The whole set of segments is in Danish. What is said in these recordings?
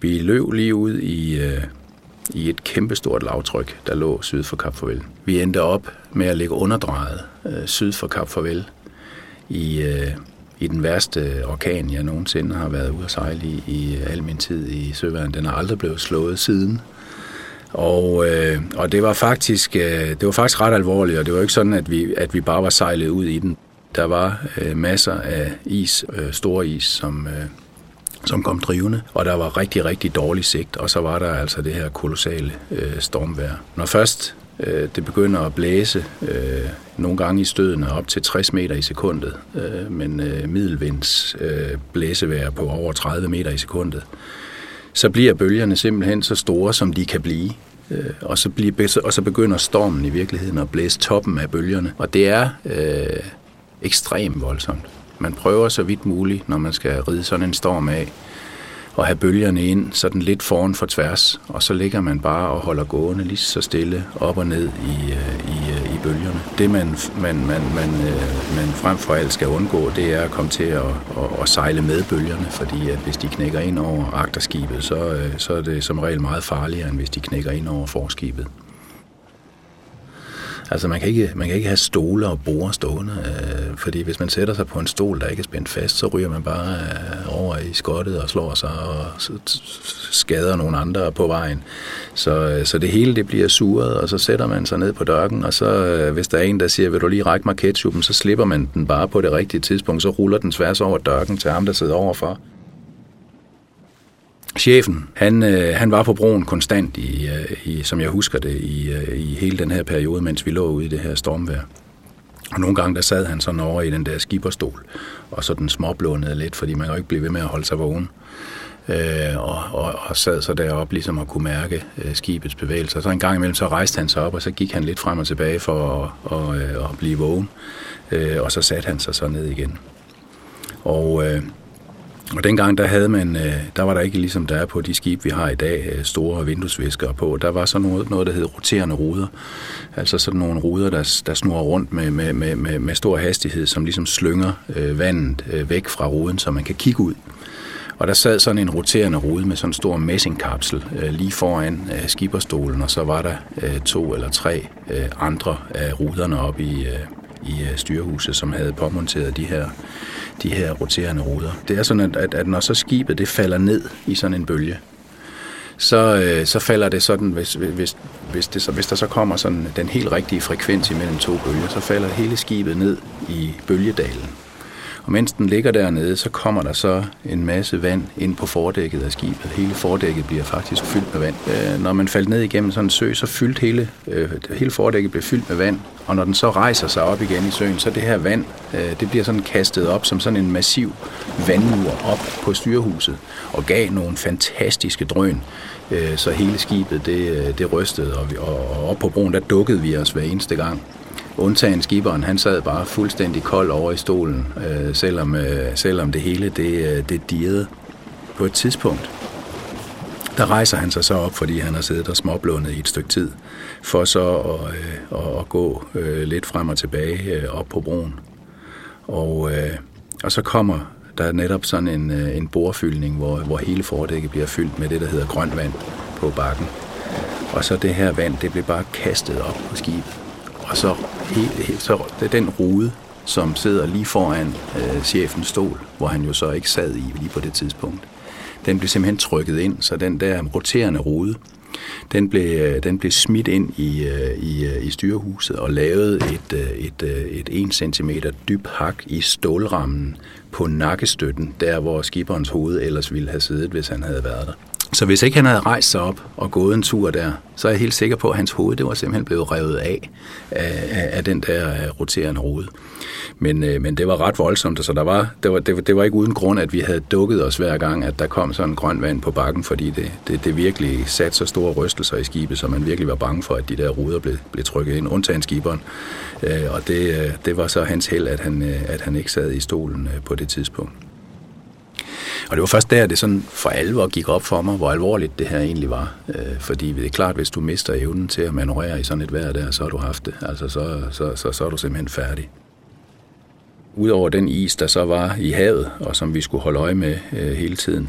Vi løb lige ud i, øh, i et kæmpestort lavtryk, der lå syd for Kap Farvel. Vi endte op med at ligge underdrejet øh, syd for Kap Farvel i, øh, i den værste orkan, jeg nogensinde har været ude at sejle i, i al min tid i Søværn. Den har aldrig blevet slået siden. Og, øh, og det var faktisk øh, det var faktisk ret alvorligt, og det var ikke sådan, at vi, at vi bare var sejlet ud i den. Der var øh, masser af is, øh, stor is, som, øh, som kom drivende, og der var rigtig, rigtig dårlig sigt, og så var der altså det her kolossale øh, stormvejr. Når først øh, det begynder at blæse, øh, nogle gange i stødene op til 60 meter i sekundet, øh, men øh, middelvinds øh, blæsevejr på over 30 meter i sekundet, så bliver bølgerne simpelthen så store, som de kan blive. Øh, og, så bliver, og så begynder stormen i virkeligheden at blæse toppen af bølgerne. Og det er øh, ekstremt voldsomt. Man prøver så vidt muligt, når man skal ride sådan en storm af, og have bølgerne ind sådan lidt foran for tværs, og så ligger man bare og holder gående lige så stille op og ned i, øh, i, øh, i bølgerne. Det man, man, man, man, øh, man frem for alt skal undgå, det er at komme til at, at, at sejle med bølgerne, fordi at hvis de knækker ind over agterskibet, så, så er det som regel meget farligere, end hvis de knækker ind over forskibet. Altså man kan ikke, man kan ikke have stole og borde stående, øh, fordi hvis man sætter sig på en stol, der ikke er spændt fast, så ryger man bare øh, over i skottet og slår sig og skader nogle andre på vejen. Så, øh, så det hele det bliver suret, og så sætter man sig ned på dørken, og så øh, hvis der er en, der siger, vil du lige række mig ketchupen, så slipper man den bare på det rigtige tidspunkt, så ruller den tværs over dørken til ham, der sidder overfor. Chefen, han, øh, han var på broen konstant, i, øh, i, som jeg husker det, i, øh, i hele den her periode, mens vi lå ude i det her stormvejr. Og nogle gange, der sad han sådan over i den der skiberstol, og så den småblånede lidt, fordi man jo ikke blive ved med at holde sig vågen. Øh, og, og, og sad så deroppe ligesom at kunne mærke øh, skibets bevægelser. Så en gang imellem, så rejste han sig op, og så gik han lidt frem og tilbage for at, og, øh, at blive vågen. Øh, og så satte han sig så ned igen. Og... Øh, og dengang, der havde man, øh, der var der ikke ligesom der er på de skibe, vi har i dag, øh, store vinduesviskere på. Der var så noget, noget der hed roterende ruder. Altså sådan nogle ruder, der, der snurrer rundt med, med, med, med, med stor hastighed, som ligesom slynger øh, vandet øh, væk fra ruden, så man kan kigge ud. Og der sad sådan en roterende rude med sådan en stor messingkapsel øh, lige foran øh, skiberstolen, og så var der øh, to eller tre øh, andre af ruderne oppe i, øh, i øh, styrehuset, som havde påmonteret de her de her roterende ruder. Det er sådan, at, at når så skibet det falder ned i sådan en bølge, så, øh, så falder det sådan, hvis, hvis, hvis, det, så, hvis der så kommer sådan den helt rigtige frekvens imellem to bølger, så falder hele skibet ned i bølgedalen. Og mens den ligger dernede, så kommer der så en masse vand ind på fordækket af skibet. Hele fordækket bliver faktisk fyldt med vand. Øh, når man faldt ned igennem sådan en sø, så fyldt hele, øh, hele fordækket bliver fyldt med vand. Og når den så rejser sig op igen i søen, så det her vand, øh, det bliver sådan kastet op som sådan en massiv vandmur op på styrehuset og gav nogle fantastiske drøn. Øh, så hele skibet, det, øh, det rystede, og, vi, og, og op på broen, der dukkede vi os hver eneste gang. Undtagen skiberen, han sad bare fuldstændig kold over i stolen, øh, selvom, øh, selvom det hele det, øh, det dirrede. På et tidspunkt, der rejser han sig så op, fordi han har siddet og småblundet i et stykke tid, for så at, øh, at, at gå øh, lidt frem og tilbage øh, op på broen. Og, øh, og så kommer der netop sådan en, øh, en borefyldning, hvor, hvor hele fordækket bliver fyldt med det, der hedder grønt vand på bakken. Og så det her vand, det blev bare kastet op på skibet. Og så, helt, så det den rude, som sidder lige foran øh, chefens stol, hvor han jo så ikke sad i lige på det tidspunkt. Den blev simpelthen trykket ind, så den der roterende rude, den blev, øh, den blev smidt ind i, øh, i, øh, i styrehuset og lavet et, et, et, et 1 cm dyb hak i stålrammen på nakkestøtten, der hvor skiberens hoved ellers ville have siddet, hvis han havde været der. Så hvis ikke han havde rejst sig op og gået en tur der, så er jeg helt sikker på, at hans hoved det var simpelthen blevet revet af af, af den der øh, roterende rode. Men, øh, men det var ret voldsomt, så der var, det, var, det, var, det var ikke uden grund, at vi havde dukket os hver gang, at der kom sådan en grøn vand på bakken, fordi det, det, det virkelig satte så store rystelser i skibet, så man virkelig var bange for, at de der ruder blev, blev trykket ind, undtagen skiberen. Øh, og det, øh, det var så hans held, at han, øh, at han ikke sad i stolen øh, på det tidspunkt. Og det var først der, det sådan for alvor gik op for mig, hvor alvorligt det her egentlig var. Øh, fordi det er klart, hvis du mister evnen til at manøvrere i sådan et vejr der, så har du haft det. Altså, så, så, så, så er du simpelthen færdig. Udover den is, der så var i havet, og som vi skulle holde øje med øh, hele tiden,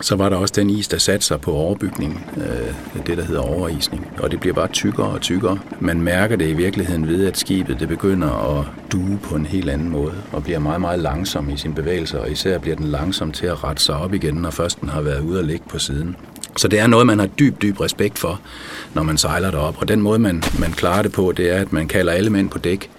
så var der også den is, der satte sig på overbygningen, øh, det der hedder overisning. Og det bliver bare tykkere og tykkere. Man mærker det i virkeligheden ved, at skibet det begynder at due på en helt anden måde, og bliver meget, meget langsom i sin bevægelser, og især bliver den langsom til at rette sig op igen, når først den har været ude og ligge på siden. Så det er noget, man har dyb, dyb respekt for, når man sejler derop. Og den måde, man, man klarer det på, det er, at man kalder alle mænd på dæk,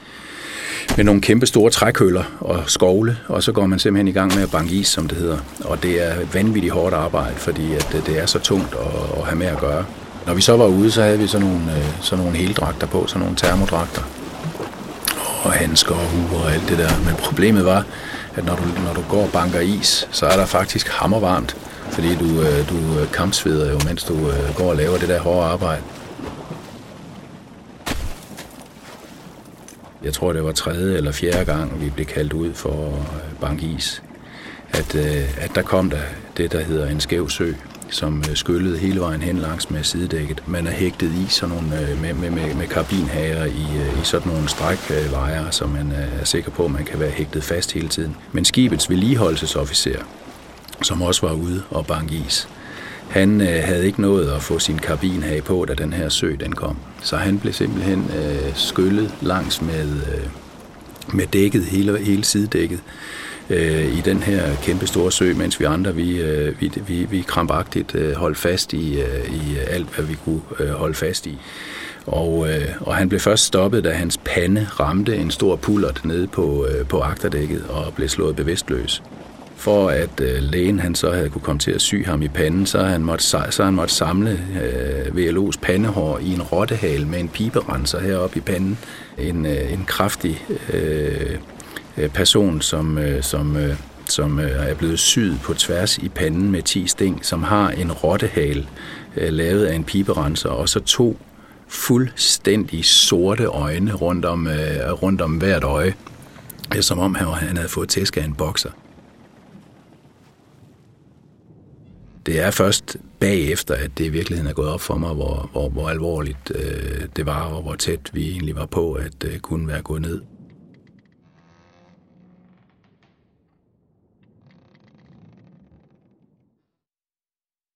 med nogle kæmpe store trækøller og skovle, og så går man simpelthen i gang med at banke is, som det hedder. Og det er vanvittigt hårdt arbejde, fordi at øh, det er så tungt at, at have med at gøre. Når vi så var ude, så havde vi sådan nogle, øh, sådan nogle heldragter på, sådan nogle termodragter. Og handsker og huer og alt det der. Men problemet var, at når du, når du går og banker is, så er der faktisk hammervarmt, fordi du, øh, du kampsveder jo, mens du går og laver det der hårde arbejde. Jeg tror det var tredje eller fjerde gang, vi blev kaldt ud for øh, bankis, at, øh, at der kom der det, der hedder en skæv sø, som øh, skyllede hele vejen hen langs med sidedækket. Man er hægtet i sådan nogle, med, med, med, med karbinhager i, i sådan nogle strækvejer, så man er sikker på, at man kan være hægtet fast hele tiden. Men skibets vedligeholdelsesofficer, som også var ude og banke is, han øh, havde ikke nået at få sin karbin af på, da den her sø den kom. Så han blev simpelthen øh, skyllet langs med, øh, med dækket, hele, hele sidedækket, øh, i den her kæmpe store sø, mens vi andre, vi, øh, vi, vi, vi krampagtigt øh, holdt fast i, øh, i alt, hvad vi kunne øh, holde fast i. Og, øh, og han blev først stoppet, da hans pande ramte en stor pullert nede på, øh, på agterdækket og blev slået bevidstløs for at øh, lægen han så havde kunne komme til at sy ham i panden, så han måtte, så han måtte samle øh, VLO's pandehår i en rottehale med en piberenser heroppe i panden. En, øh, en kraftig øh, øh, person, som, øh, som, øh, som øh, er blevet syet på tværs i panden med 10 sting, som har en rottehale øh, lavet af en piberenser, og så to fuldstændig sorte øjne rundt om, øh, rundt om hvert øje, som om han havde fået tæsk af en bokser. Det er først bagefter, at det i virkeligheden er gået op for mig, hvor, hvor, hvor alvorligt øh, det var, og hvor tæt vi egentlig var på at øh, kunne være gået ned.